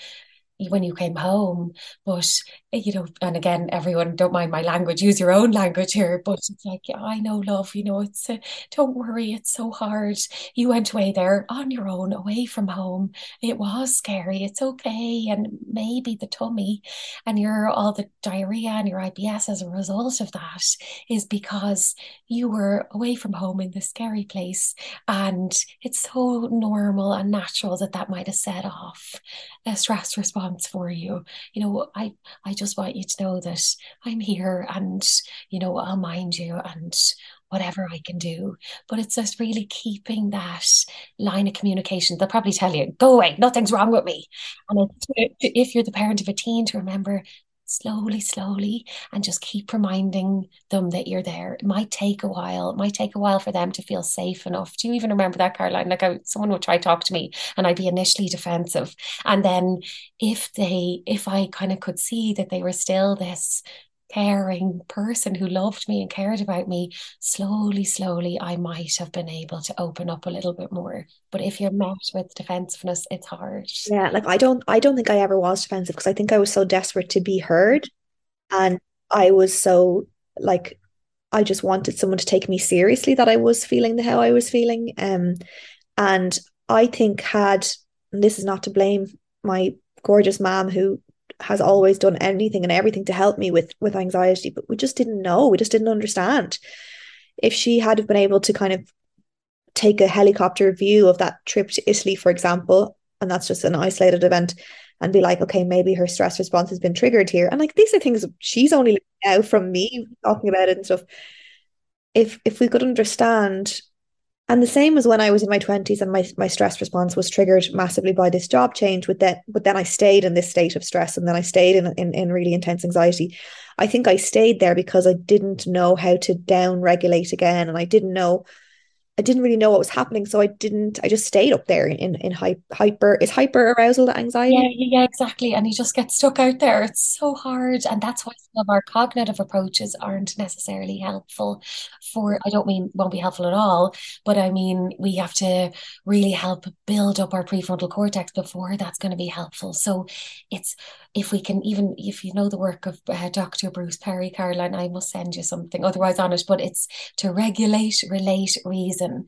S2: when you came home. But, you know, and again, everyone don't mind my language, use your own language here. But it's like, yeah, I know, love, you know, it's, uh, don't worry, it's so hard. You went away there on your own, away from home. It was scary. It's okay. And maybe the tummy and your all the diarrhea and your IBS as a result of that is because you were away from home in the scary place. And it's so normal and natural that that might have set off a stress response response for you you know i i just want you to know that i'm here and you know i'll mind you and whatever I can do. But it's just really keeping that line of communication. They'll probably tell you, go away, nothing's wrong with me. And if you're the parent of a teen, to remember slowly, slowly, and just keep reminding them that you're there. It might take a while. It might take a while for them to feel safe enough. Do you even remember that, Caroline? Like I, someone would try to talk to me and I'd be initially defensive. And then if they, if I kind of could see that they were still this caring person who loved me and cared about me, slowly, slowly, I might have been able to open up a little bit more. But if you're met with defensiveness, it's hard.
S1: Yeah, like I don't, I don't think I ever was defensive because I think I was so desperate to be heard, and I was so like, I just wanted someone to take me seriously that I was feeling the how I was feeling. Um, and I think had this is not to blame my gorgeous mom who has always done anything and everything to help me with with anxiety but we just didn't know. We just didn't understand. If she had been able to kind of take a helicopter view of that trip to Italy for example and that's just an isolated event and be like okay maybe her stress response has been triggered here. And like these are things she's only out from me talking about it and stuff. If if we could understand and the same as when I was in my 20s and my, my stress response was triggered massively by this job change with that but then I stayed in this state of stress and then I stayed in, in, in really intense anxiety. I think I stayed there because I didn't know how to down regulate again and I didn't know I didn't really know what was happening, so I didn't. I just stayed up there in in hyper. Is hyper arousal anxiety?
S2: Yeah, yeah, exactly. And you just get stuck out there. It's so hard, and that's why of our cognitive approaches aren't necessarily helpful. For I don't mean won't be helpful at all, but I mean we have to really help build up our prefrontal cortex before that's going to be helpful. So it's if we can even if you know the work of uh, Dr. Bruce Perry, Caroline, I must send you something otherwise on it. But it's to regulate, relate, reason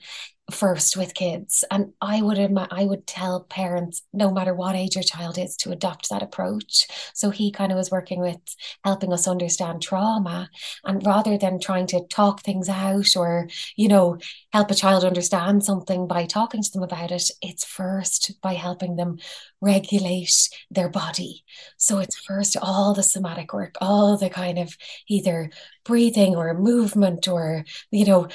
S2: first with kids. And i would i would tell parents no matter what age your child is to adopt that approach. So he kind of was working with helping us understand trauma and rather than trying to talk things out or you know help a child understand something by talking to them about it it's first by helping them regulate their body. So it's first all the somatic work all the kind of either breathing or movement or you know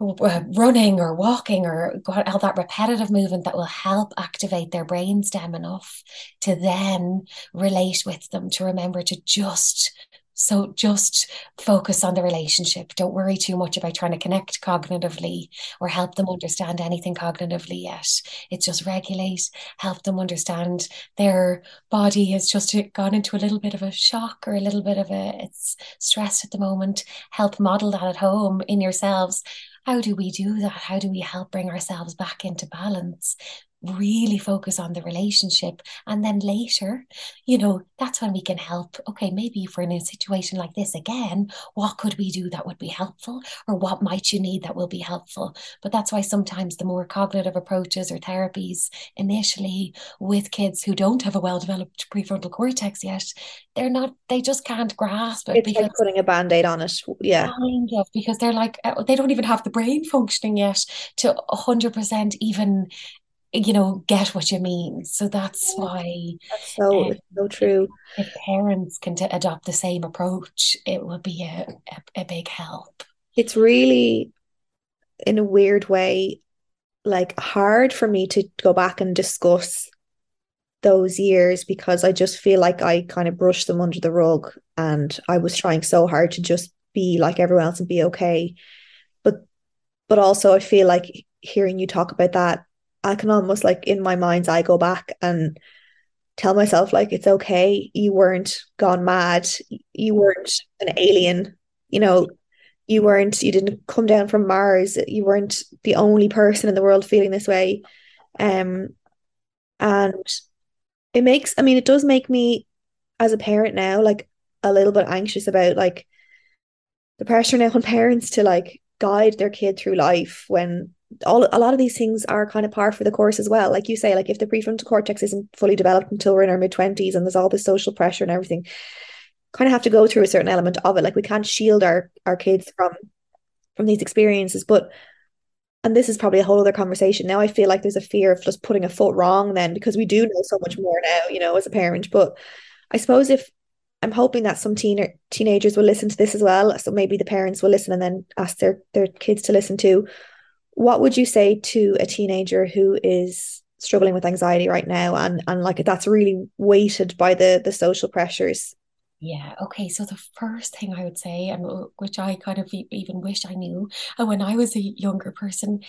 S2: uh, running or walking or all that repetitive movement that will help activate their brainstem enough to then relate with them to remember to just So just focus on the relationship. Don't worry too much about trying to connect cognitively or help them understand anything cognitively yet. It's just regulate, help them understand their body has just gone into a little bit of a shock or a little bit of a it's stressed at the moment. Help model that at home in yourselves how do we do that? How do we help bring ourselves back into balance? Really focus on the relationship and then later you know that's when we can help. Okay maybe if we're in a situation like this again what could we do that would be helpful or what might you need that will be helpful? But that's why sometimes the more cognitive approaches or therapies initially with kids who don't have a well developed prefrontal cortex yet they're not they just can't grasp it
S1: it's because, like putting a band-aid on it yeah.
S2: Kind of because they're like uh, they don't even have the brain functioning yet to 100% even you know get what you mean. So that's why
S1: that's so um, so true.
S2: if parents can t- adopt the same approach it would be a, a, a big help.
S1: It's really in a weird way like hard for me to go back and discuss those years because I just feel like I kind of brushed them under the rug and I was trying so hard to just be like everyone else and be okay. But but also I feel like hearing you talk about that I can almost like in my mind's eye go back and tell myself like it's okay. You weren't gone mad. You weren't an alien. You know you weren't you didn't come down from Mars. You weren't the only person in the world feeling this way. Um and it makes I mean it does make me as a parent now like a little bit anxious about like the pressure now on parents to like guide their kid through life when all a lot of these things are kind of par for the course as well. Like you say, like if the prefrontal cortex isn't fully developed until we're in our mid twenties, and there's all this social pressure and everything, kind of have to go through a certain element of it. Like we can't shield our our kids from from these experiences, but and this is probably a whole other conversation. Now I feel like there's a fear of just putting a foot wrong then because we do know so much more now, you know, as a parent. But I suppose if I'm hoping that some teen teenagers will listen to this as well. So maybe the parents will listen and then ask their their kids to listen to what would you say to a teenager who is struggling with anxiety right now and and like that's really weighted by the the social pressures
S2: yeah. Okay. So the first thing I would say, and which I kind of even wish I knew, and when I was a younger person,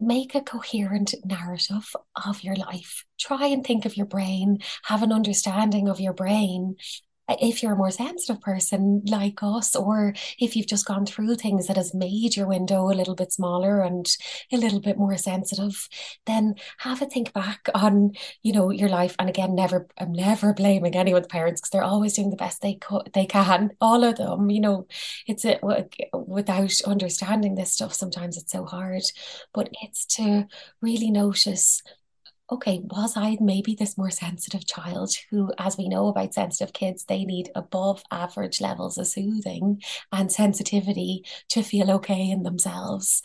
S2: make a coherent narrative of your life. Try and think of your brain, have an understanding of your brain, if you're a more sensitive person like us, or if you've just gone through things that has made your window a little bit smaller and a little bit more sensitive, then have a think back on, you know, your life. And again, never, I'm never blaming anyone's parents because they're always doing the best they could, they can. All of them, you know, it's a, without understanding this stuff. Sometimes it's so hard, but it's to really notice okay, was I maybe this more sensitive child who, as we know about sensitive kids, they need above average levels of soothing and sensitivity to feel okay in themselves.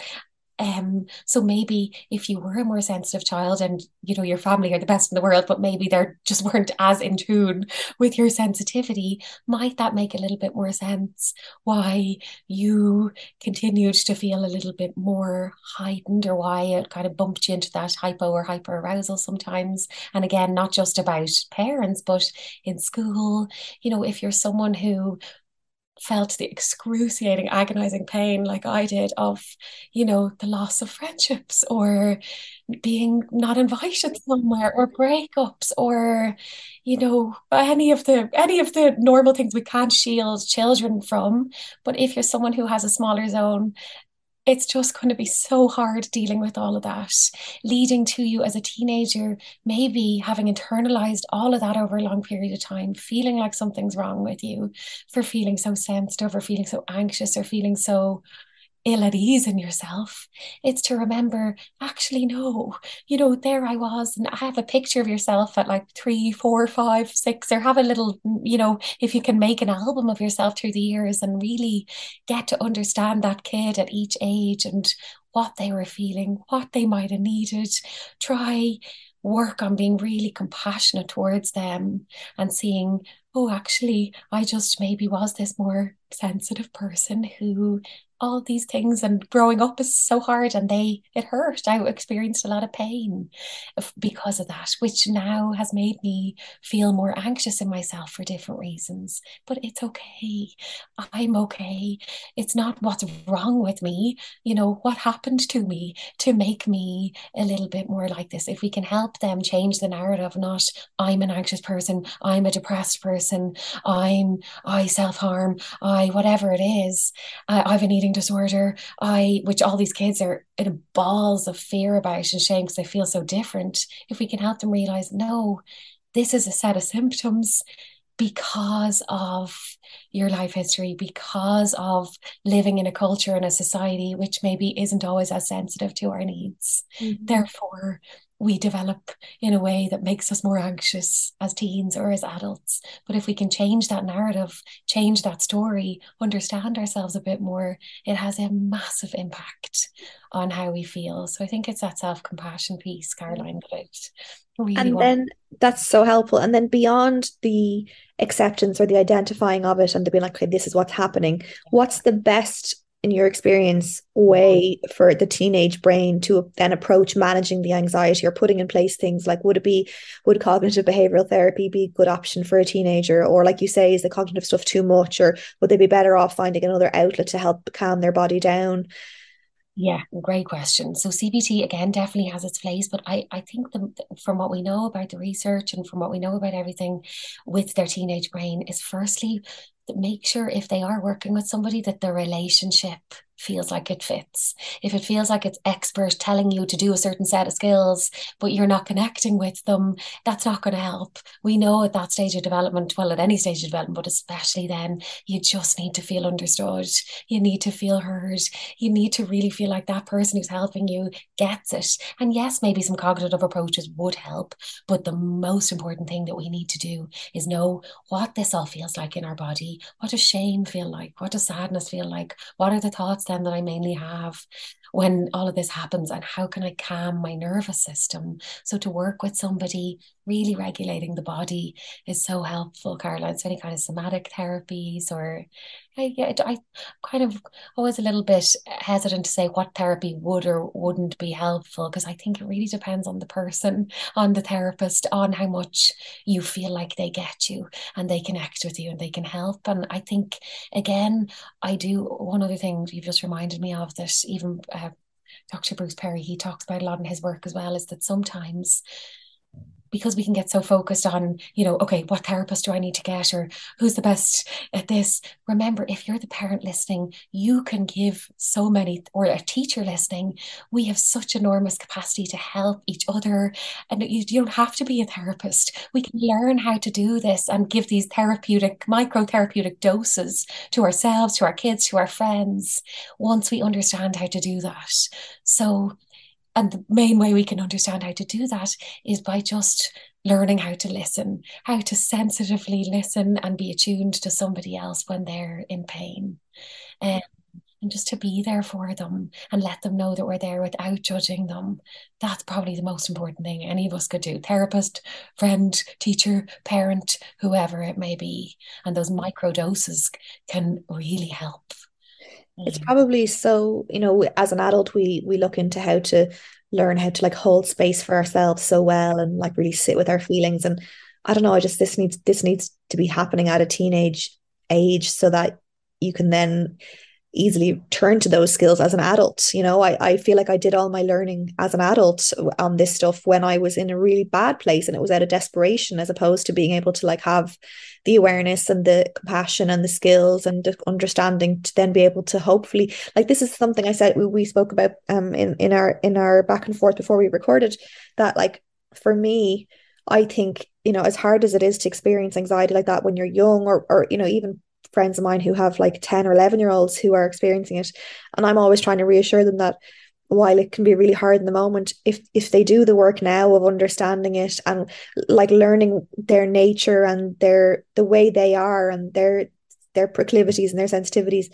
S2: Um, so maybe if you were a more sensitive child and you know your family are the best in the world, but maybe they're just weren't as in tune with your sensitivity, might that make a little bit more sense why you continued to feel a little bit more heightened or why it kind of bumped you into that hypo or hyper arousal sometimes? And again, not just about parents, but in school, you know, if you're someone who felt the excruciating agonizing pain like i did of you know the loss of friendships or being not invited somewhere or breakups or you know any of the any of the normal things we can't shield children from. But if you're someone who has a smaller zone it's just going to be so hard dealing with all of that, leading to you as a teenager, maybe having internalized all of that over a long period of time, feeling like something's wrong with you for feeling so sensitive or feeling so anxious or feeling so ill at ease in yourself. It's to remember, actually, no, you know, there I was, and I have a picture of yourself at like three, four, five, six, or have a little, you know, if you can make an album of yourself through the years and really get to understand that kid at each age and what they were feeling, what they might have needed. Try work on being really compassionate towards them and seeing oh, actually, I just maybe was this more sensitive person who all these things and growing up is so hard and they it hurt. I experienced a lot of pain because of that which now has made me feel more anxious in myself for different reasons. But it's okay. I'm okay. It's not what's wrong with me. You know what happened to me to make me a little bit more like this? If we can help them change the narrative not i'm an anxious person i'm a depressed person i'm i self-harm i whatever it is uh, i've an eating disorder i which all these kids are in balls of fear about and shame because they feel so different if we can help them realize no this is a set of symptoms because of your life history, because of living in a culture and a society which maybe isn't always as sensitive to our needs. Mm-hmm. Therefore, we develop in a way that makes us more anxious as teens or as adults. But if we can change that narrative, change that story, understand ourselves a bit more, it has a massive impact on how we feel. So I think it's that self compassion piece, Caroline, that
S1: really and then that's so helpful. And then beyond the acceptance or the identifying of it and to be like, okay, this is what's happening, what's the best in your experience way mm-hmm. for the teenage brain to then approach managing the anxiety or putting in place things? Like would it be would cognitive behavioral therapy be a good option for a teenager? Or like you say is the cognitive stuff too much? Or would they be better off finding another outlet to help calm their body down?
S2: Yeah, great question. So CBT again definitely has its place, but I I think the, from what we know about the research and from what we know about everything with their teenage brain is firstly make sure if they are working with somebody that the relationship feels like it fits. If it feels like it's expert telling you to do a certain set of skills, but you're not connecting with them, that's not going to help. We know at that stage of development, well, at any stage of development, but especially then, you just need to feel understood. You need to feel heard. You need to really feel like that person who's helping you gets it. And yes, maybe some cognitive approaches would help, but the most important thing that we need to do is know what this all feels like in our body. What does shame feel like? What does sadness feel like? What are the thoughts then that I mainly have when all of this happens and how can I calm my nervous system? So to work with somebody really regulating the body is so helpful, Caroline. So any kind of somatic therapies or I, yeah, I kind of always a little bit hesitant to say what therapy would or wouldn't be helpful because I think it really depends on the person, on the therapist, on how much you feel like they get you and they connect with you and they can help. And I think again, I do one other thing you've just reminded me of that even uh, Dr. Bruce Perry he talks about a lot in his work as well is that sometimes because we can get so focused on, you know, okay, what therapist do I need to get or who's the best at this? Remember, if you're the parent listening, you can give so many, or a teacher listening, we have such enormous capacity to help each other. And you, you don't have to be a therapist. We can learn how to do this and give these therapeutic, micro therapeutic doses to ourselves, to our kids, to our friends, once we understand how to do that. So and the main way we can understand how to do that is by just learning how to listen, how to sensitively listen and be attuned to somebody else when they're in pain. Um, and just to be there for them and let them know that we're there without judging them. That's probably the most important thing any of us could do therapist, friend, teacher, parent, whoever it may be. And those micro doses can really help
S1: it's mm. probably so you know as an adult we we look into how to learn how to like hold space for ourselves so well and like really sit with our feelings. And i don't know i just this needs this needs to be happening at a teenage age so that you can then easily turn to those skills as an adult. You know, I, I feel like I did all my learning as an adult on this stuff when I was in a really bad place and it was out of desperation as opposed to being able to like have the awareness and the compassion and the skills and the understanding to then be able to hopefully like this is something I said we, we spoke about um in, in our in our back and forth before we recorded that like for me I think you know as hard as it is to experience anxiety like that when you're young or or you know even friends of mine who have like 10 or 11 year olds who are experiencing it. And i'm always trying to reassure them that while it can be really hard in the moment if if they do the work now of understanding it and like learning their nature and their the way they are and their their proclivities and their sensitivities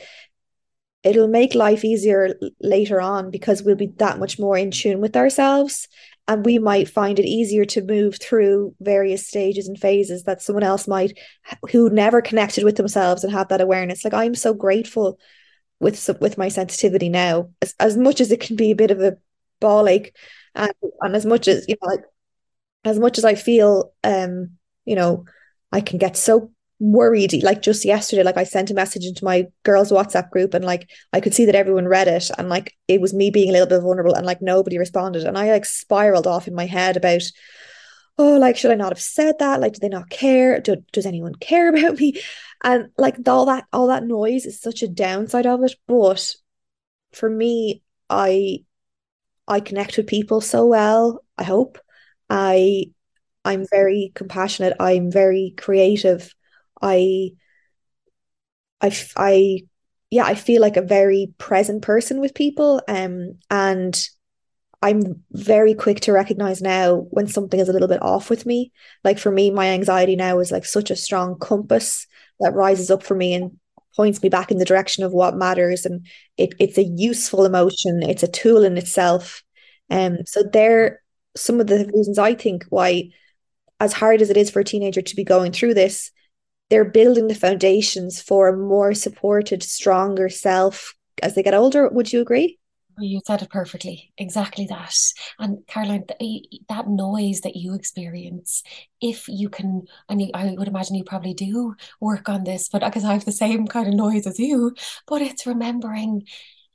S1: it'll make life easier later on because we'll be that much more in tune with ourselves and we might find it easier to move through various stages and phases that someone else might who never connected with themselves and have that awareness. Like i'm so grateful with with my sensitivity now as, as much as it can be a bit of a ball ache and, and as much as you know like as much as i feel um you know i can get so worried like just yesterday like I sent a message into my girls WhatsApp group and like I could see that everyone read it and like it was me being a little bit vulnerable and like nobody responded. And I like spiraled off in my head about oh like should I not have said that? Like do they not care? Do, does anyone care about me? And like all that all that noise is such a downside of it but for me I I connect with people so well I hope. I I'm very compassionate. I'm very creative I, I, I, yeah, I feel like a very present person with people. Um, and I'm very quick to recognize now when something is a little bit off with me. Like for me, my anxiety now is like such a strong compass that rises up for me and points me back in the direction of what matters. And it, it's a useful emotion. It's a tool in itself. Um, so there, some of the reasons I think why, as hard as it is for a teenager to be going through this, they're building the foundations for a more supported, stronger self as they get older. Would you agree?
S2: You said it perfectly. Exactly that. And Caroline, that noise that you experience, if you can, and I would imagine you probably do work on this, but because I have the same kind of noise as you, but it's remembering,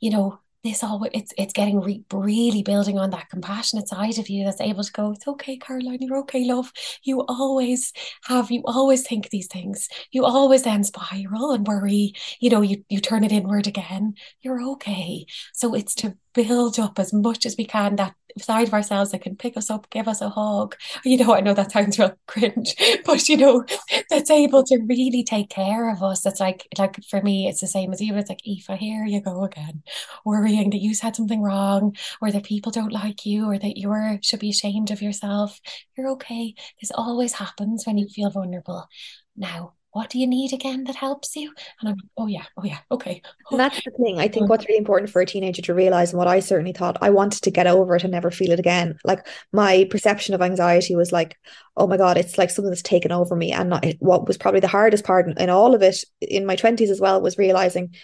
S2: you know, this all it's it's getting re- really building on that compassionate side of you that's able to go it's okay caroline you're okay love. You always have you always think these things. You always then spiral and worry. You know you you turn it inward again. You're okay. So it's to build up as much as we can that side of ourselves that can pick us up, give us a hug. You know, I know that sounds real cringe, but you know, that's able to really take care of us. That's like, like for me, it's the same as you. It's like, Aoife, here you go again, worrying that you said something wrong, or that people don't like you, or that you are, should be ashamed of yourself. You're okay. This always happens when you feel vulnerable. Now, what do you need again that helps you? And I'm like, oh yeah, oh yeah, okay.
S1: And that's the thing. I think oh. what's really important for a teenager to realize, and what I certainly thought, I wanted to get over it and never feel it again. Like my perception of anxiety was like, oh my God, it's like something that's taken over me. And not, what was probably the hardest part in, in all of it in my 20s as well was realizing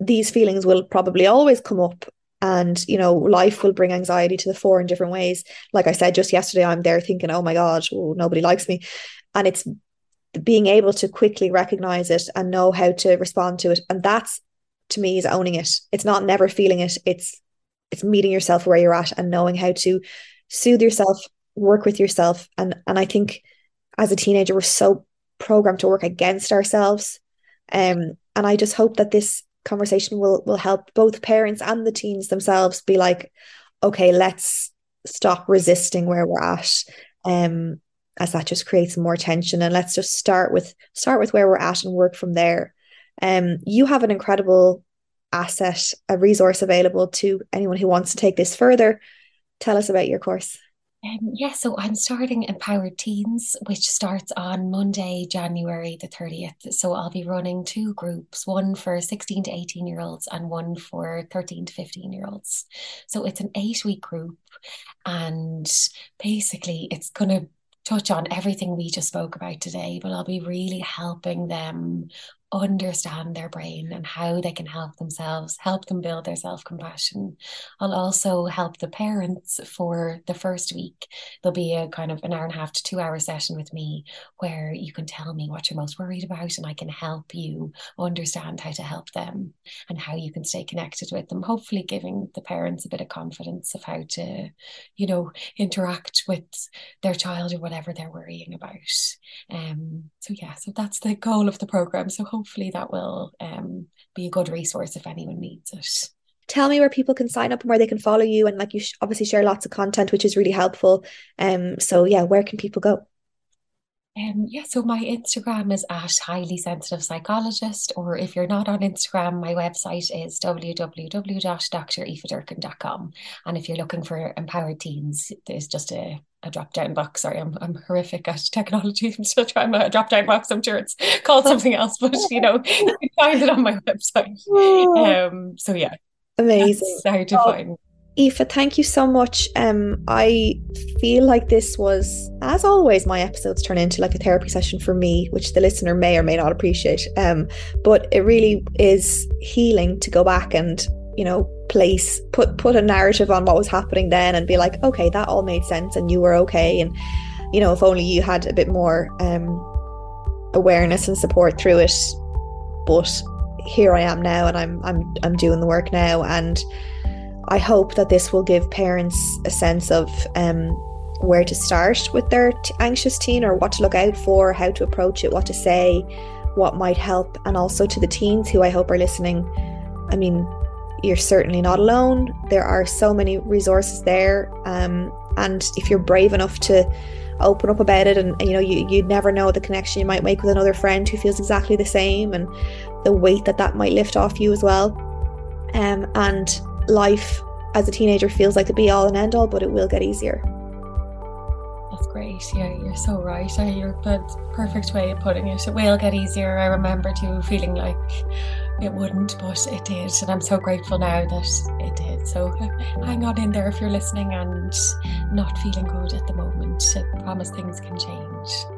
S1: these feelings will probably always come up and you know life will bring anxiety to the fore in different ways like i said just yesterday i'm there thinking oh my god oh, nobody likes me and it's being able to quickly recognize it and know how to respond to it. And that's to me is owning it. It's not never feeling it. It's it's meeting yourself where you're at and knowing how to soothe yourself work with yourself. And and i think as a teenager we're so programmed to work against ourselves. Um and i just hope that this conversation will will help both parents and the teens themselves be like okay let's stop resisting where we're at. Um as that just creates more tension and let's just start with start with where we're at and work from there um you have an incredible asset a resource available to anyone who wants to take this further tell us about your course
S2: um, yeah, so I'm starting Empowered Teens, which starts on Monday, January the 30th. So I'll be running two groups, one for 16 to 18 year olds and one for 13 to 15 year olds. So it's an eight week group. And basically, it's going to touch on everything we just spoke about today, but I'll be really helping them understand their brain and how they can help themselves, help them build their self compassion. I'll also help the parents for the first week. There'll be a kind of an hour and a half to two hour session with me where you can tell me what you're most worried about and I can help you understand how to help them and how you can stay connected with them, hopefully giving the parents a bit of confidence of how to, you know, interact with their child or whatever they're worrying about. Um, so yeah, so that's the goal of the program. So hopefully that will um, be a good resource if anyone needs it.
S1: Tell me where people can sign up and where they can follow you and like you obviously share lots of content which is really helpful. Um so yeah where can people go
S2: Um, yeah, so my Instagram is at highly sensitive psychologist, or if you're not on Instagram, my website is www.draoifedurkin.com. And if you're looking for empowered teens, there's just a, a drop down box. Sorry, I'm, I'm horrific at technology. I'm still trying a drop down box. I'm sure it's called something else, but you know, you can find it on my website. Um, so yeah,
S1: amazing.
S2: That's how to oh. find
S1: Aoife, thank you so much. Um, I feel like this was, as always, my episodes turn into like a therapy session for me, which the listener may or may not appreciate. Um, but it really is healing to go back and, you know, place put put a narrative on what was happening then and be like, okay, that all made sense and you were okay. And, you know, if only you had a bit more um awareness and support through it. But here I am now and I'm I'm I'm doing the work now and I hope that this will give parents a sense of um, where to start with their t- anxious teen or what to look out for, how to approach it, what to say, what might help, and also to the teens who I hope are listening. I mean, you're certainly not alone. There are so many resources there, um, and if you're brave enough to open up about it, and you know, you you never know the connection you might make with another friend who feels exactly the same, and the weight that that might lift off you as well. Um, and life as a teenager feels like the be all and end all, but it will get easier.
S2: That's great. Yeah, you're so right. You're the perfect way of putting it. It will get easier. I remember too feeling like it wouldn't, but it did. And I'm so grateful now that it did. So hang on in there if you're listening and not feeling good at the moment. I promise things can change.